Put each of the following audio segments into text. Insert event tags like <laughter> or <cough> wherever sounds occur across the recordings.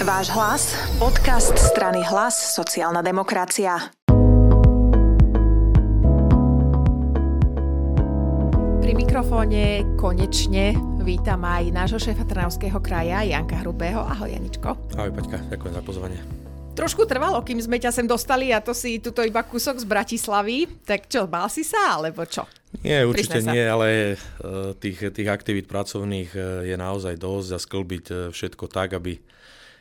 Váš hlas, podcast strany Hlas, sociálna demokracia. Pri mikrofóne konečne vítam aj nášho šéfa Trnavského kraja Janka Hrubého. Ahoj Janičko. Ahoj Paťka, ďakujem za pozvanie. Trošku trvalo, kým sme ťa sem dostali a to si tuto iba kúsok z Bratislavy. Tak čo, bál si sa, alebo čo? Nie, určite nie, ale e, tých, tých aktivít pracovných e, je naozaj dosť a sklbiť e, všetko tak, aby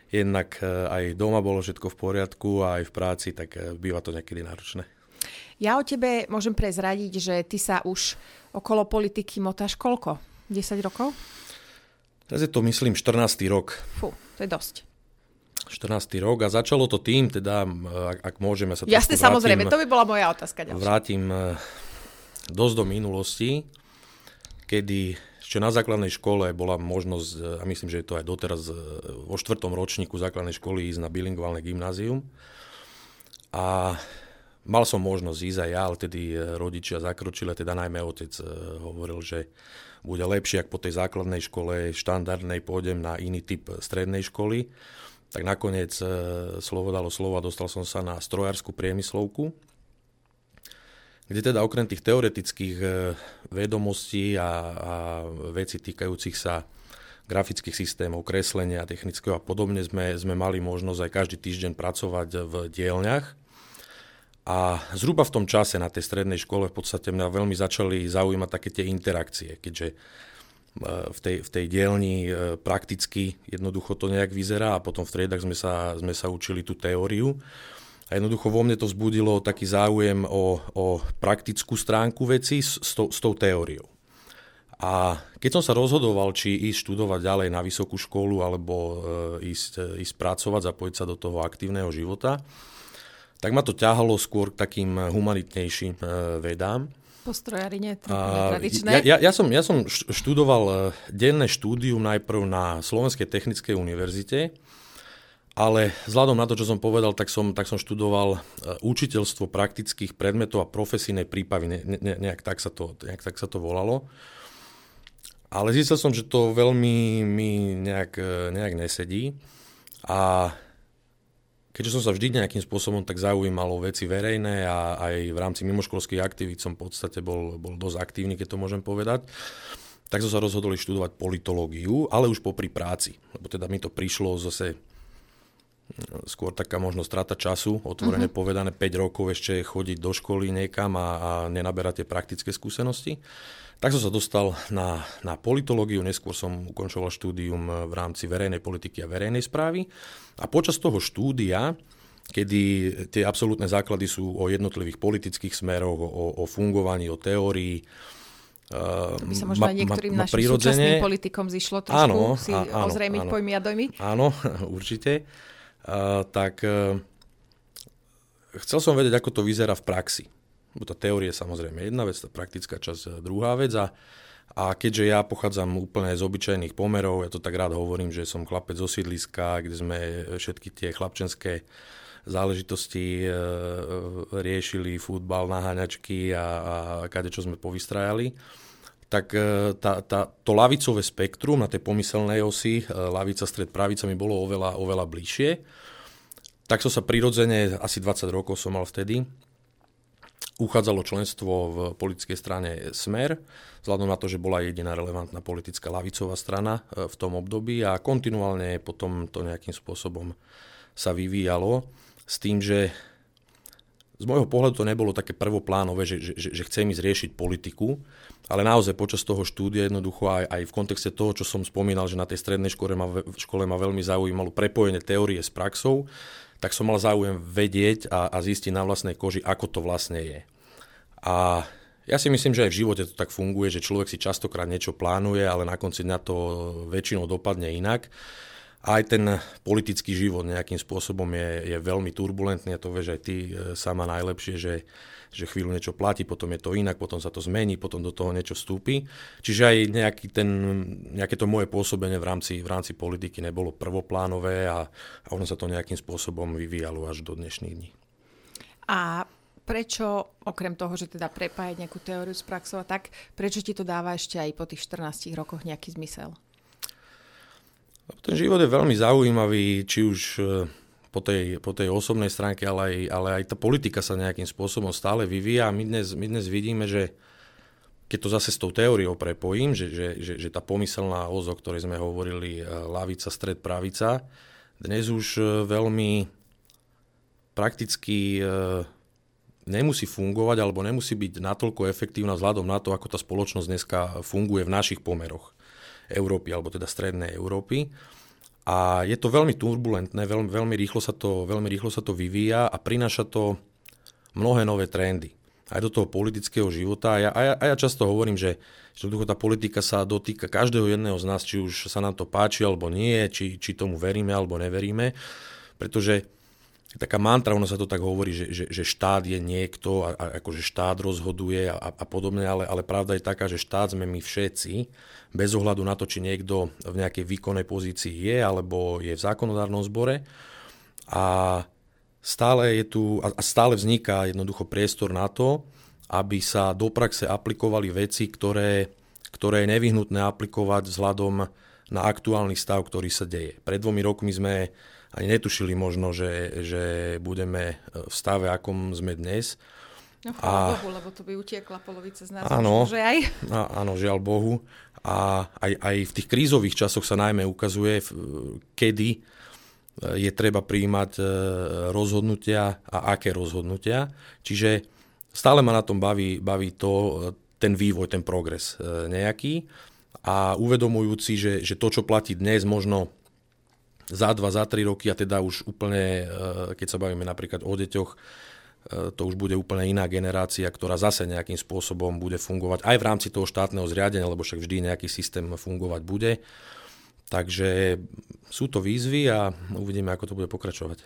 jednak aj doma bolo všetko v poriadku a aj v práci, tak býva to niekedy náročné. Ja o tebe môžem prezradiť, že ty sa už okolo politiky motáš koľko? 10 rokov? Teraz je to, myslím, 14. rok. Fú, to je dosť. 14. rok a začalo to tým, teda, ak, ak môžeme sa Jasne, samozrejme, to by bola moja otázka. Ďalšia. Vrátim dosť do minulosti, kedy ešte na základnej škole bola možnosť, a myslím, že je to aj doteraz vo štvrtom ročníku základnej školy ísť na bilingválne gymnázium. A mal som možnosť ísť aj ja, ale tedy rodičia zakročili, teda najmä otec e, hovoril, že bude lepšie, ak po tej základnej škole štandardnej pôjdem na iný typ strednej školy. Tak nakoniec e, slovo dalo slovo a dostal som sa na strojárskú priemyslovku, kde teda okrem tých teoretických e, vedomostí a, a vecí týkajúcich sa grafických systémov, kreslenia technického a podobne sme, sme mali možnosť aj každý týždeň pracovať v dielňach. A zhruba v tom čase na tej strednej škole v podstate mňa veľmi začali zaujímať také tie interakcie, keďže e, v tej, v tej dielni e, prakticky jednoducho to nejak vyzerá a potom v triedach sme sa, sme sa učili tú teóriu. A jednoducho vo mne to vzbudilo taký záujem o, o praktickú stránku veci s, s, tou, s tou teóriou. A keď som sa rozhodoval, či ísť študovať ďalej na vysokú školu alebo e, ísť, e, ísť pracovať, zapojiť sa do toho aktívneho života, tak ma to ťahalo skôr k takým humanitnejším e, vedám. Po strojarine, tradičné. Ja, ja, ja, som, ja som študoval denné štúdium najprv na Slovenskej technickej univerzite, ale vzhľadom na to, čo som povedal, tak som, tak som študoval e, učiteľstvo praktických predmetov a profesijnej prípravy, ne, ne, nejak, tak sa to, nejak tak sa to volalo. Ale zistil som, že to veľmi mi nejak, e, nejak nesedí a keďže som sa vždy nejakým spôsobom tak zaujímalo veci verejné a aj v rámci mimoškolských aktivít som v podstate bol, bol dosť aktívny, keď to môžem povedať, tak som sa rozhodol študovať politológiu, ale už popri práci. Lebo teda mi to prišlo zase skôr taká možno strata času, otvorene uh-huh. povedané 5 rokov ešte chodiť do školy niekam a, a nenaberať tie praktické skúsenosti. Tak som sa dostal na, na politológiu, neskôr som ukončoval štúdium v rámci verejnej politiky a verejnej správy. A počas toho štúdia, kedy tie absolútne základy sú o jednotlivých politických smeroch, o, o fungovaní, o teórii, to by sa možno ma, aj niektorým ma, našim súčasným politikom zišlo trošku áno, si áno, ozrejmiť áno, pojmy a dojmy? Áno, <laughs> určite tak e, chcel som vedieť, ako to vyzerá v praxi. Bo tá teória je samozrejme jedna vec, tá praktická časť e, druhá vec a, a keďže ja pochádzam úplne z obyčajných pomerov, ja to tak rád hovorím, že som chlapec zo sídliska, kde sme všetky tie chlapčenské záležitosti e, riešili, futbal, naháňačky a, a kade čo sme povystrajali tak e, tá, tá, to lavicové spektrum na tej pomyselnej osi, e, lavica, stred, pravica mi bolo oveľa, oveľa bližšie. Tak som sa prirodzene, asi 20 rokov som mal vtedy, uchádzalo členstvo v politickej strane Smer, vzhľadom na to, že bola jediná relevantná politická lavicová strana e, v tom období a kontinuálne potom to nejakým spôsobom sa vyvíjalo s tým, že z môjho pohľadu to nebolo také prvoplánové, že, že, že chcem ísť riešiť politiku, ale naozaj počas toho štúdia jednoducho aj, aj v kontexte toho, čo som spomínal, že na tej strednej škole ma, škole ma veľmi zaujímalo prepojenie teórie s praxou, tak som mal záujem vedieť a, a zistiť na vlastnej koži, ako to vlastne je. A ja si myslím, že aj v živote to tak funguje, že človek si častokrát niečo plánuje, ale na konci dňa to väčšinou dopadne inak. Aj ten politický život nejakým spôsobom je, je veľmi turbulentný a to vieš aj ty e, sama najlepšie, že že chvíľu niečo platí, potom je to inak, potom sa to zmení, potom do toho niečo vstúpi. Čiže aj nejaký ten, nejaké to moje pôsobenie v rámci, v rámci politiky nebolo prvoplánové a, a ono sa to nejakým spôsobom vyvíjalo až do dnešných dní. A prečo, okrem toho, že teda prepájať nejakú teóriu s praxou a tak, prečo ti to dáva ešte aj po tých 14 rokoch nejaký zmysel? Ten život je veľmi zaujímavý, či už po tej, po tej osobnej stránke, ale aj, ale aj tá politika sa nejakým spôsobom stále vyvíja. My dnes, my dnes vidíme, že keď to zase s tou teóriou prepojím, že, že, že, že tá pomyselná os, o ktorej sme hovorili, lavica, stred, pravica, dnes už veľmi prakticky nemusí fungovať alebo nemusí byť natoľko efektívna vzhľadom na to, ako tá spoločnosť dneska funguje v našich pomeroch Európy, alebo teda strednej Európy. A je to veľmi turbulentné, veľmi, veľmi, rýchlo sa to, veľmi rýchlo sa to vyvíja a prináša to mnohé nové trendy aj do toho politického života. A ja, a ja, a ja často hovorím, že, že tá politika sa dotýka každého jedného z nás, či už sa nám to páči alebo nie, či, či tomu veríme alebo neveríme, pretože taká mantra, ono sa to tak hovorí, že, že, že štát je niekto a, a akože štát rozhoduje a, a podobne, ale, ale pravda je taká, že štát sme my všetci, bez ohľadu na to, či niekto v nejakej výkonnej pozícii je alebo je v zákonodárnom zbore. A stále je tu a stále vzniká jednoducho priestor na to, aby sa do praxe aplikovali veci, ktoré, ktoré je nevyhnutné aplikovať vzhľadom na aktuálny stav, ktorý sa deje. Pred dvomi rokmi sme ani netušili možno, že, že budeme v stave, akom sme dnes. No a, Bohu, lebo to by utiekla polovica z nás. Áno, že aj? A, áno, žiaľ Bohu. A aj, aj v tých krízových časoch sa najmä ukazuje, kedy e, je treba prijímať e, rozhodnutia a aké rozhodnutia. Čiže stále ma na tom baví, baví to, e, ten vývoj, ten progres nejaký a uvedomujúci, že, že to, čo platí dnes, možno za dva, za tri roky a teda už úplne, e, keď sa bavíme napríklad o deťoch, e, to už bude úplne iná generácia, ktorá zase nejakým spôsobom bude fungovať aj v rámci toho štátneho zriadenia, lebo však vždy nejaký systém fungovať bude. Takže sú to výzvy a uvidíme, ako to bude pokračovať.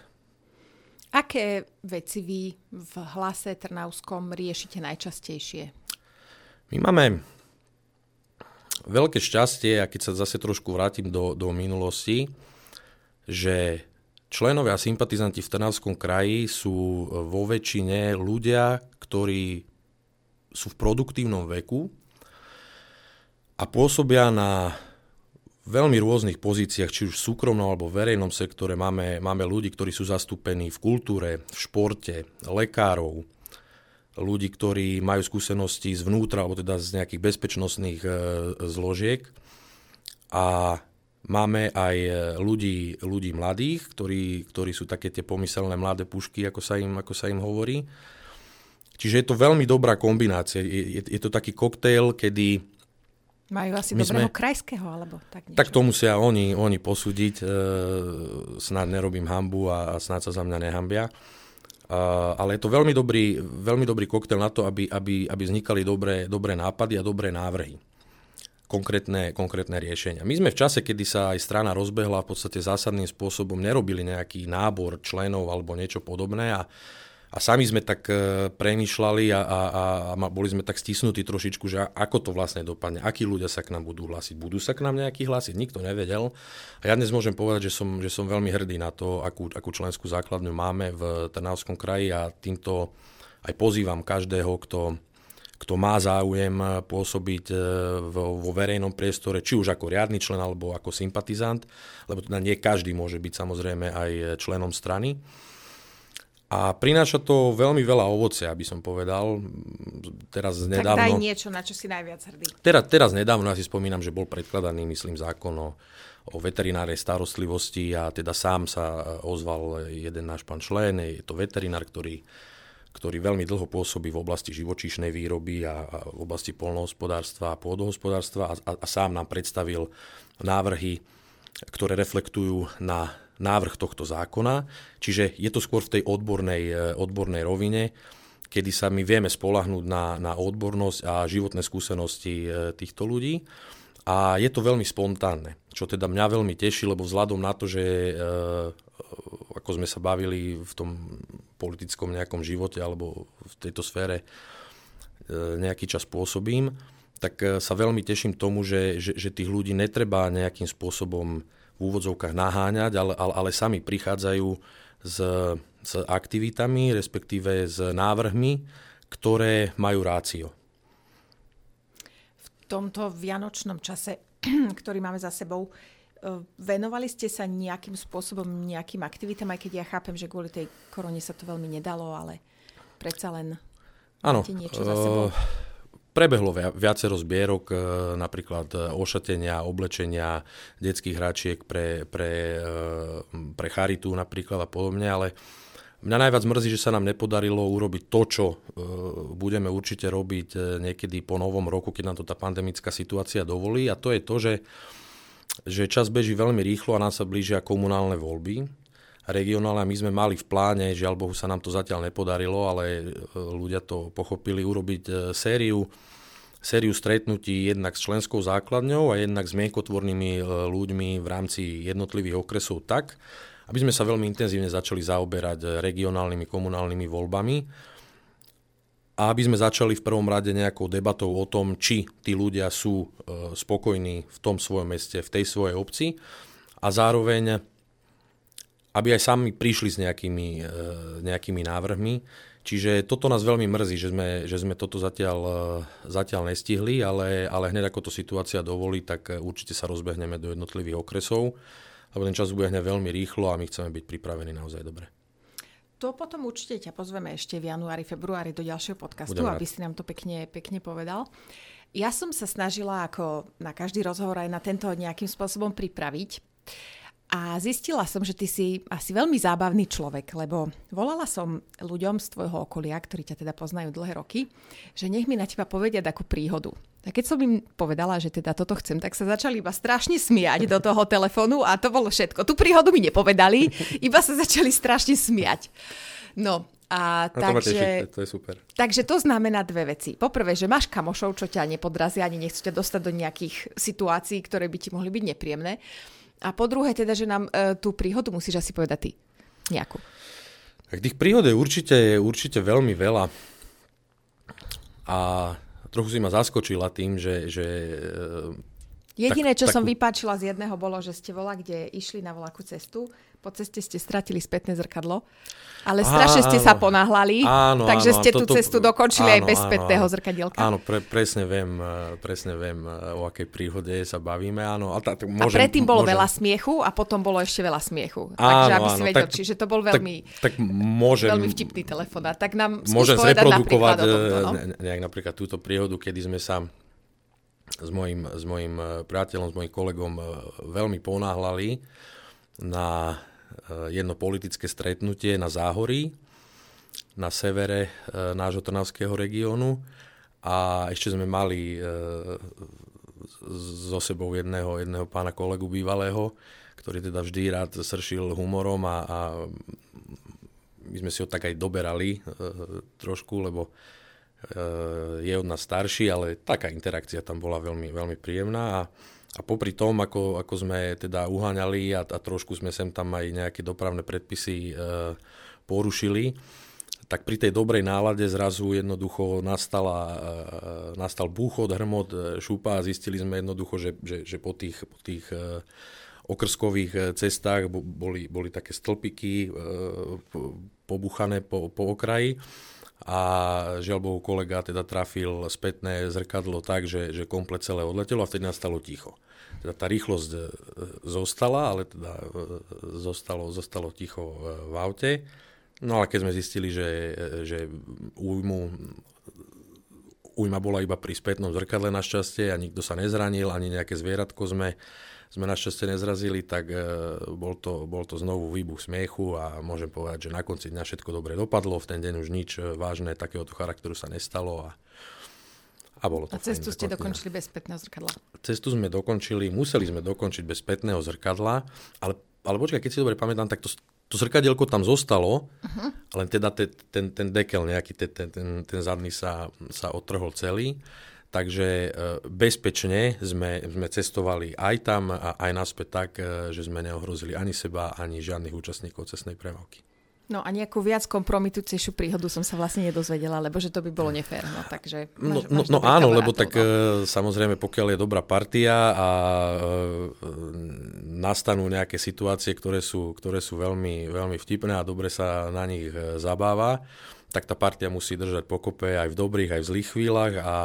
Aké veci vy v hlase Trnavskom riešite najčastejšie? My máme veľké šťastie, a keď sa zase trošku vrátim do, do minulosti, že členovia a sympatizanti v Trnavskom kraji sú vo väčšine ľudia, ktorí sú v produktívnom veku a pôsobia na veľmi rôznych pozíciách, či už v súkromnom alebo v verejnom sektore. Máme, máme ľudí, ktorí sú zastúpení v kultúre, v športe, lekárov, ľudí, ktorí majú skúsenosti zvnútra alebo teda z nejakých bezpečnostných e, zložiek. A Máme aj e, ľudí, ľudí mladých, ktorí, ktorí sú také tie pomyselné mladé pušky, ako sa im, ako sa im hovorí. Čiže je to veľmi dobrá kombinácia. Je, je, je to taký koktejl, kedy... Majú asi dobrého sme, krajského, alebo tak niečo. Tak to musia oni, oni posúdiť. E, snáď nerobím hambu a, a snáď sa za mňa nehambia. Uh, ale je to veľmi dobrý, veľmi dobrý koktel na to, aby, aby, aby vznikali dobré, dobré nápady a dobré návrhy konkrétne, konkrétne riešenia. My sme v čase, kedy sa aj strana rozbehla, v podstate zásadným spôsobom nerobili nejaký nábor členov alebo niečo podobné a, a sami sme tak e, premýšľali a, a, a boli sme tak stisnutí trošičku, že ako to vlastne dopadne, akí ľudia sa k nám budú hlásiť. Budú sa k nám nejakí hlásiť? Nikto nevedel. A ja dnes môžem povedať, že som, že som veľmi hrdý na to, akú, akú členskú základňu máme v Trnavskom kraji a týmto aj pozývam každého, kto, kto má záujem pôsobiť e, vo, verejnom priestore, či už ako riadny člen alebo ako sympatizant, lebo teda nie každý môže byť samozrejme aj členom strany. A prináša to veľmi veľa ovocia, aby som povedal. Teraz nedávno... Tak daj niečo, na čo si najviac hrdý. Teraz, teraz nedávno, ja si spomínam, že bol predkladaný, myslím, zákon o, o veterinárnej starostlivosti a teda sám sa ozval jeden náš pán člen, je to veterinár, ktorý ktorý veľmi dlho pôsobí v oblasti živočíšnej výroby a, a v oblasti polnohospodárstva a pôdohospodárstva a, a, a sám nám predstavil návrhy, ktoré reflektujú na návrh tohto zákona. Čiže je to skôr v tej odbornej, e, odbornej rovine, kedy sa my vieme spolahnúť na, na odbornosť a životné skúsenosti e, týchto ľudí. A je to veľmi spontánne, čo teda mňa veľmi teší, lebo vzhľadom na to, že e, ako sme sa bavili v tom politickom nejakom živote alebo v tejto sfére e, nejaký čas pôsobím, tak e, sa veľmi teším tomu, že, že, že tých ľudí netreba nejakým spôsobom v úvodzovkách naháňať, ale, ale, ale sami prichádzajú s, s aktivitami, respektíve s návrhmi, ktoré majú rácio. V tomto vianočnom čase, <clears throat> ktorý máme za sebou, venovali ste sa nejakým spôsobom nejakým aktivitám, aj keď ja chápem, že kvôli tej korone sa to veľmi nedalo, ale predsa len Áno, niečo za sebou. Prebehlo viacero zbierok, napríklad ošatenia, oblečenia detských hračiek pre, pre, pre charitu napríklad a podobne, ale Mňa najviac mrzí, že sa nám nepodarilo urobiť to, čo e, budeme určite robiť e, niekedy po novom roku, keď nám to tá pandemická situácia dovolí. A to je to, že, že čas beží veľmi rýchlo a nám sa blížia komunálne voľby. Regionálne my sme mali v pláne, žiaľ Bohu sa nám to zatiaľ nepodarilo, ale e, ľudia to pochopili, urobiť sériu sériu stretnutí jednak s členskou základňou a jednak s mienkotvornými ľuďmi v rámci jednotlivých okresov tak, aby sme sa veľmi intenzívne začali zaoberať regionálnymi komunálnymi voľbami a aby sme začali v prvom rade nejakou debatou o tom, či tí ľudia sú e, spokojní v tom svojom meste, v tej svojej obci a zároveň aby aj sami prišli s nejakými, e, nejakými návrhmi. Čiže toto nás veľmi mrzí, že sme, že sme toto zatiaľ, e, zatiaľ nestihli, ale, ale hneď ako to situácia dovolí, tak určite sa rozbehneme do jednotlivých okresov lebo ten čas ubehne veľmi rýchlo a my chceme byť pripravení naozaj dobre. To potom určite ťa pozveme ešte v januári, februári do ďalšieho podcastu, aby si nám to pekne, pekne povedal. Ja som sa snažila ako na každý rozhovor aj na tento nejakým spôsobom pripraviť. A zistila som, že ty si asi veľmi zábavný človek, lebo volala som ľuďom z tvojho okolia, ktorí ťa teda poznajú dlhé roky, že nech mi na teba povedia takú príhodu. A keď som im povedala, že teda toto chcem, tak sa začali iba strašne smiať do toho telefónu a to bolo všetko. Tú príhodu mi nepovedali, iba sa začali strašne smiať. No, a no, takže, to, to je super. Takže to znamená dve veci. Poprvé, že máš kamošov, čo ťa nepodrazia, ani nechcú ťa dostať do nejakých situácií, ktoré by ti mohli byť nepríjemné. A po druhé teda, že nám e, tú príhodu musíš asi povedať ty. Nejakú. Tak tých príhod je určite, určite veľmi veľa. A trochu si ma zaskočila tým, že... že e, Jediné, tak, čo takú... som vypáčila z jedného, bolo, že ste vola, kde išli na voľakú cestu po ceste ste stratili spätné zrkadlo, ale strašne ste sa ponáhľali, áno, takže áno, ste tú cestu dokončili áno, aj bez áno, spätného zrkadielka. Áno, pre, presne viem, e, presne viem, e, o akej príhode sa bavíme. Áno, a, tá, môžem, a predtým bolo môžem... veľa smiechu a potom bolo ešte veľa smiechu. Áno, takže aby áno, si vedel, tak, čiže to bol veľmi, tak, tak môžem, veľmi vtipný telefonát. Tak nám môžem zreprodukovať e, tomto, no? nejak napríklad túto príhodu, kedy sme sa s mojim, s mojim priateľom, s mojim kolegom veľmi ponáhľali na Eh, jedno politické stretnutie na Záhorí, na severe eh, nášho Trnavského regiónu. A ešte sme mali eh, so sebou jedného, jedného pána kolegu bývalého, ktorý teda vždy rád sršil humorom a, a my sme si ho tak aj doberali trošku, lebo je od nás starší, ale taká interakcia tam bola veľmi, veľmi príjemná a a popri tom, ako, ako sme teda uháňali a, a trošku sme sem tam aj nejaké dopravné predpisy e, porušili, tak pri tej dobrej nálade zrazu jednoducho nastala, e, nastal búchod, hrmot, e, šúpa a zistili sme jednoducho, že, že, že po tých, po tých e, okrskových e, cestách boli, boli také stĺpiky e, pobuchané po, po okraji a žiaľ Bohu kolega teda trafil spätné zrkadlo tak, že, že komplet celé odletelo a vtedy nastalo ticho. Teda tá rýchlosť e, zostala, ale teda e, zostalo, zostalo ticho e, v aute. No ale keď sme zistili, že, že újmu, újma bola iba pri spätnom zrkadle našťastie a nikto sa nezranil, ani nejaké zvieratko sme sme našťastie nezrazili, tak e, bol to, bol to znovu výbuch smiechu a môžem povedať, že na konci dňa všetko dobre dopadlo. V ten deň už nič e, vážne takéhoto charakteru sa nestalo a, a bolo to A cestu fajn, ste dokončili bez spätného zrkadla? Cestu sme dokončili, museli sme dokončiť bez spätného zrkadla, ale, ale počkaj, keď si dobre pamätám, tak to, to zrkadielko tam zostalo, uh-huh. len teda te, ten, ten dekel nejaký, ten, ten, ten, ten zadný sa, sa otrhol celý. Takže e, bezpečne sme, sme cestovali aj tam a aj naspäť tak, e, že sme neohrozili ani seba, ani žiadnych účastníkov cestnej premávky. No a nejakú viac kompromitujúcejšiu príhodu som sa vlastne nedozvedela, lebo že to by bolo nefér. No, takže máš, no, máš no, no áno, lebo tak no. samozrejme, pokiaľ je dobrá partia a e, nastanú nejaké situácie, ktoré sú, ktoré sú veľmi, veľmi vtipné a dobre sa na nich zabáva, tak tá partia musí držať pokope aj v dobrých, aj v zlých chvíľach a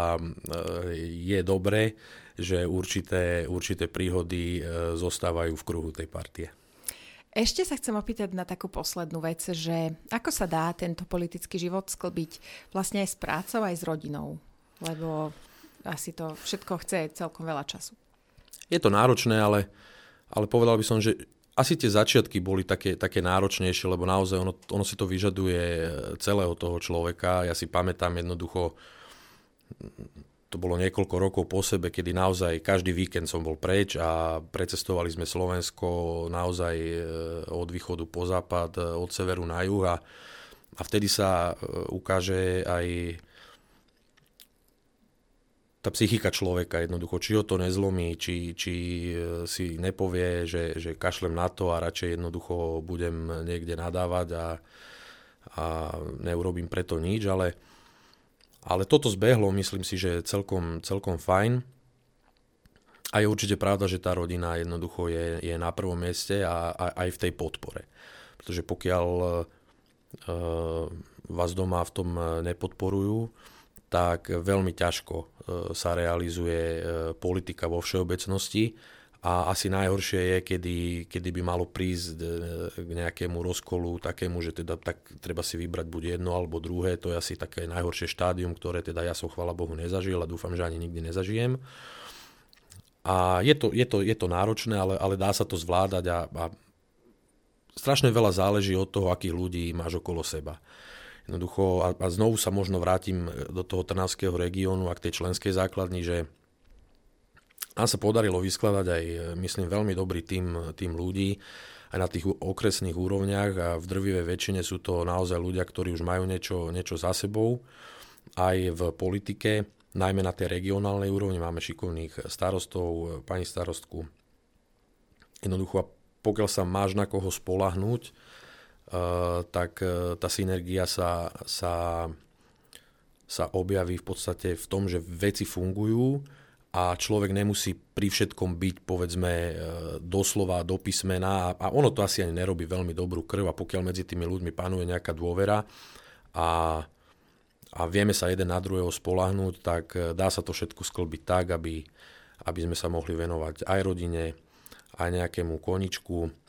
je dobré, že určité, určité príhody zostávajú v kruhu tej partie. Ešte sa chcem opýtať na takú poslednú vec, že ako sa dá tento politický život sklbiť vlastne aj s prácou, aj s rodinou? Lebo asi to všetko chce celkom veľa času. Je to náročné, ale, ale povedal by som, že asi tie začiatky boli také, také náročnejšie, lebo naozaj ono, ono si to vyžaduje celého toho človeka. Ja si pamätám jednoducho, to bolo niekoľko rokov po sebe, kedy naozaj každý víkend som bol preč a precestovali sme Slovensko naozaj e, od východu po západ, e, od severu na juh a, a vtedy sa e, ukáže aj tá psychika človeka jednoducho, či ho to nezlomí, či, či e, si nepovie, že, že kašlem na to a radšej jednoducho budem niekde nadávať a, a neurobím preto nič, ale, ale toto zbehlo, myslím si, že celkom, celkom fajn. A je určite pravda, že tá rodina jednoducho je, je na prvom mieste a, a aj v tej podpore. Pretože pokiaľ uh, vás doma v tom nepodporujú, tak veľmi ťažko e, sa realizuje e, politika vo všeobecnosti a asi najhoršie je, kedy, kedy by malo prísť e, k nejakému rozkolu takému, že teda tak treba si vybrať buď jedno alebo druhé, to je asi také najhoršie štádium, ktoré teda ja som chvala Bohu nezažil a dúfam, že ani nikdy nezažijem. A je to, je to, je to náročné, ale, ale dá sa to zvládať a, a strašne veľa záleží od toho, akých ľudí máš okolo seba. Jednoducho, a, a znovu sa možno vrátim do toho Trnavského regiónu a k tej členskej základni, že nám sa podarilo vyskladať aj, myslím, veľmi dobrý tým, tým ľudí, aj na tých okresných úrovniach a v drvivej väčšine sú to naozaj ľudia, ktorí už majú niečo, niečo za sebou, aj v politike, najmä na tej regionálnej úrovni máme šikovných starostov, pani starostku. Jednoducho, pokiaľ sa máš na koho spolahnúť, tak eh, tá synergia sa, sa, sa objaví v podstate v tom, že veci fungujú a človek nemusí pri všetkom byť povedzme eh, doslova do písmena a ono to asi ani nerobí veľmi dobrú krv a pokiaľ medzi tými ľuďmi panuje nejaká dôvera a, a vieme sa jeden na druhého spolahnúť, tak dá sa to všetko sklbiť tak, aby, aby sme sa mohli venovať aj rodine, aj nejakému koničku,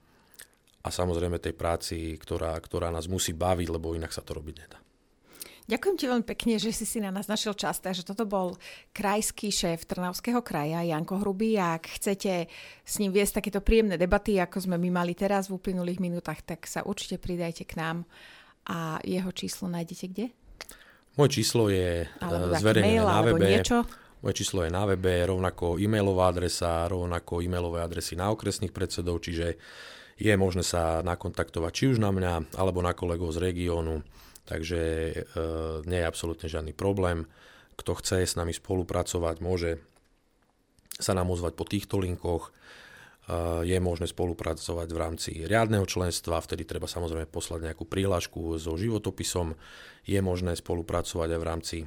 a samozrejme tej práci, ktorá, ktorá nás musí baviť, lebo inak sa to robiť nedá. Ďakujem ti veľmi pekne, že si si na nás našiel čas. Takže toto bol krajský šéf Trnavského kraja, Janko Hrubý. Ak chcete s ním viesť takéto príjemné debaty, ako sme my mali teraz v uplynulých minútach, tak sa určite pridajte k nám. A jeho číslo nájdete kde? Moje číslo je alebo eh, zverejnené na webe. Niečo? Moje číslo je na webe, rovnako e-mailová adresa, rovnako e-mailové adresy na okresných predsedov, čiže je možné sa nakontaktovať či už na mňa, alebo na kolegov z regiónu, takže e, nie je absolútne žiadny problém. Kto chce s nami spolupracovať, môže sa nám ozvať po týchto linkoch. E, je možné spolupracovať v rámci riadneho členstva, vtedy treba samozrejme poslať nejakú prihlášku so životopisom. Je možné spolupracovať aj v rámci,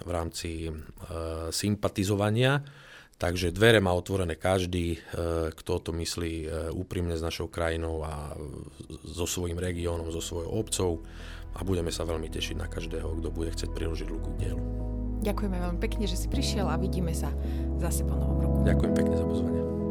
v rámci e, sympatizovania Takže dvere má otvorené každý, e, kto to myslí e, úprimne s našou krajinou a so svojím regiónom, so svojou obcov a budeme sa veľmi tešiť na každého, kto bude chcieť priložiť ruku k dielu. Ďakujeme veľmi pekne, že si prišiel a vidíme sa zase po novom roku. Ďakujem pekne za pozvanie.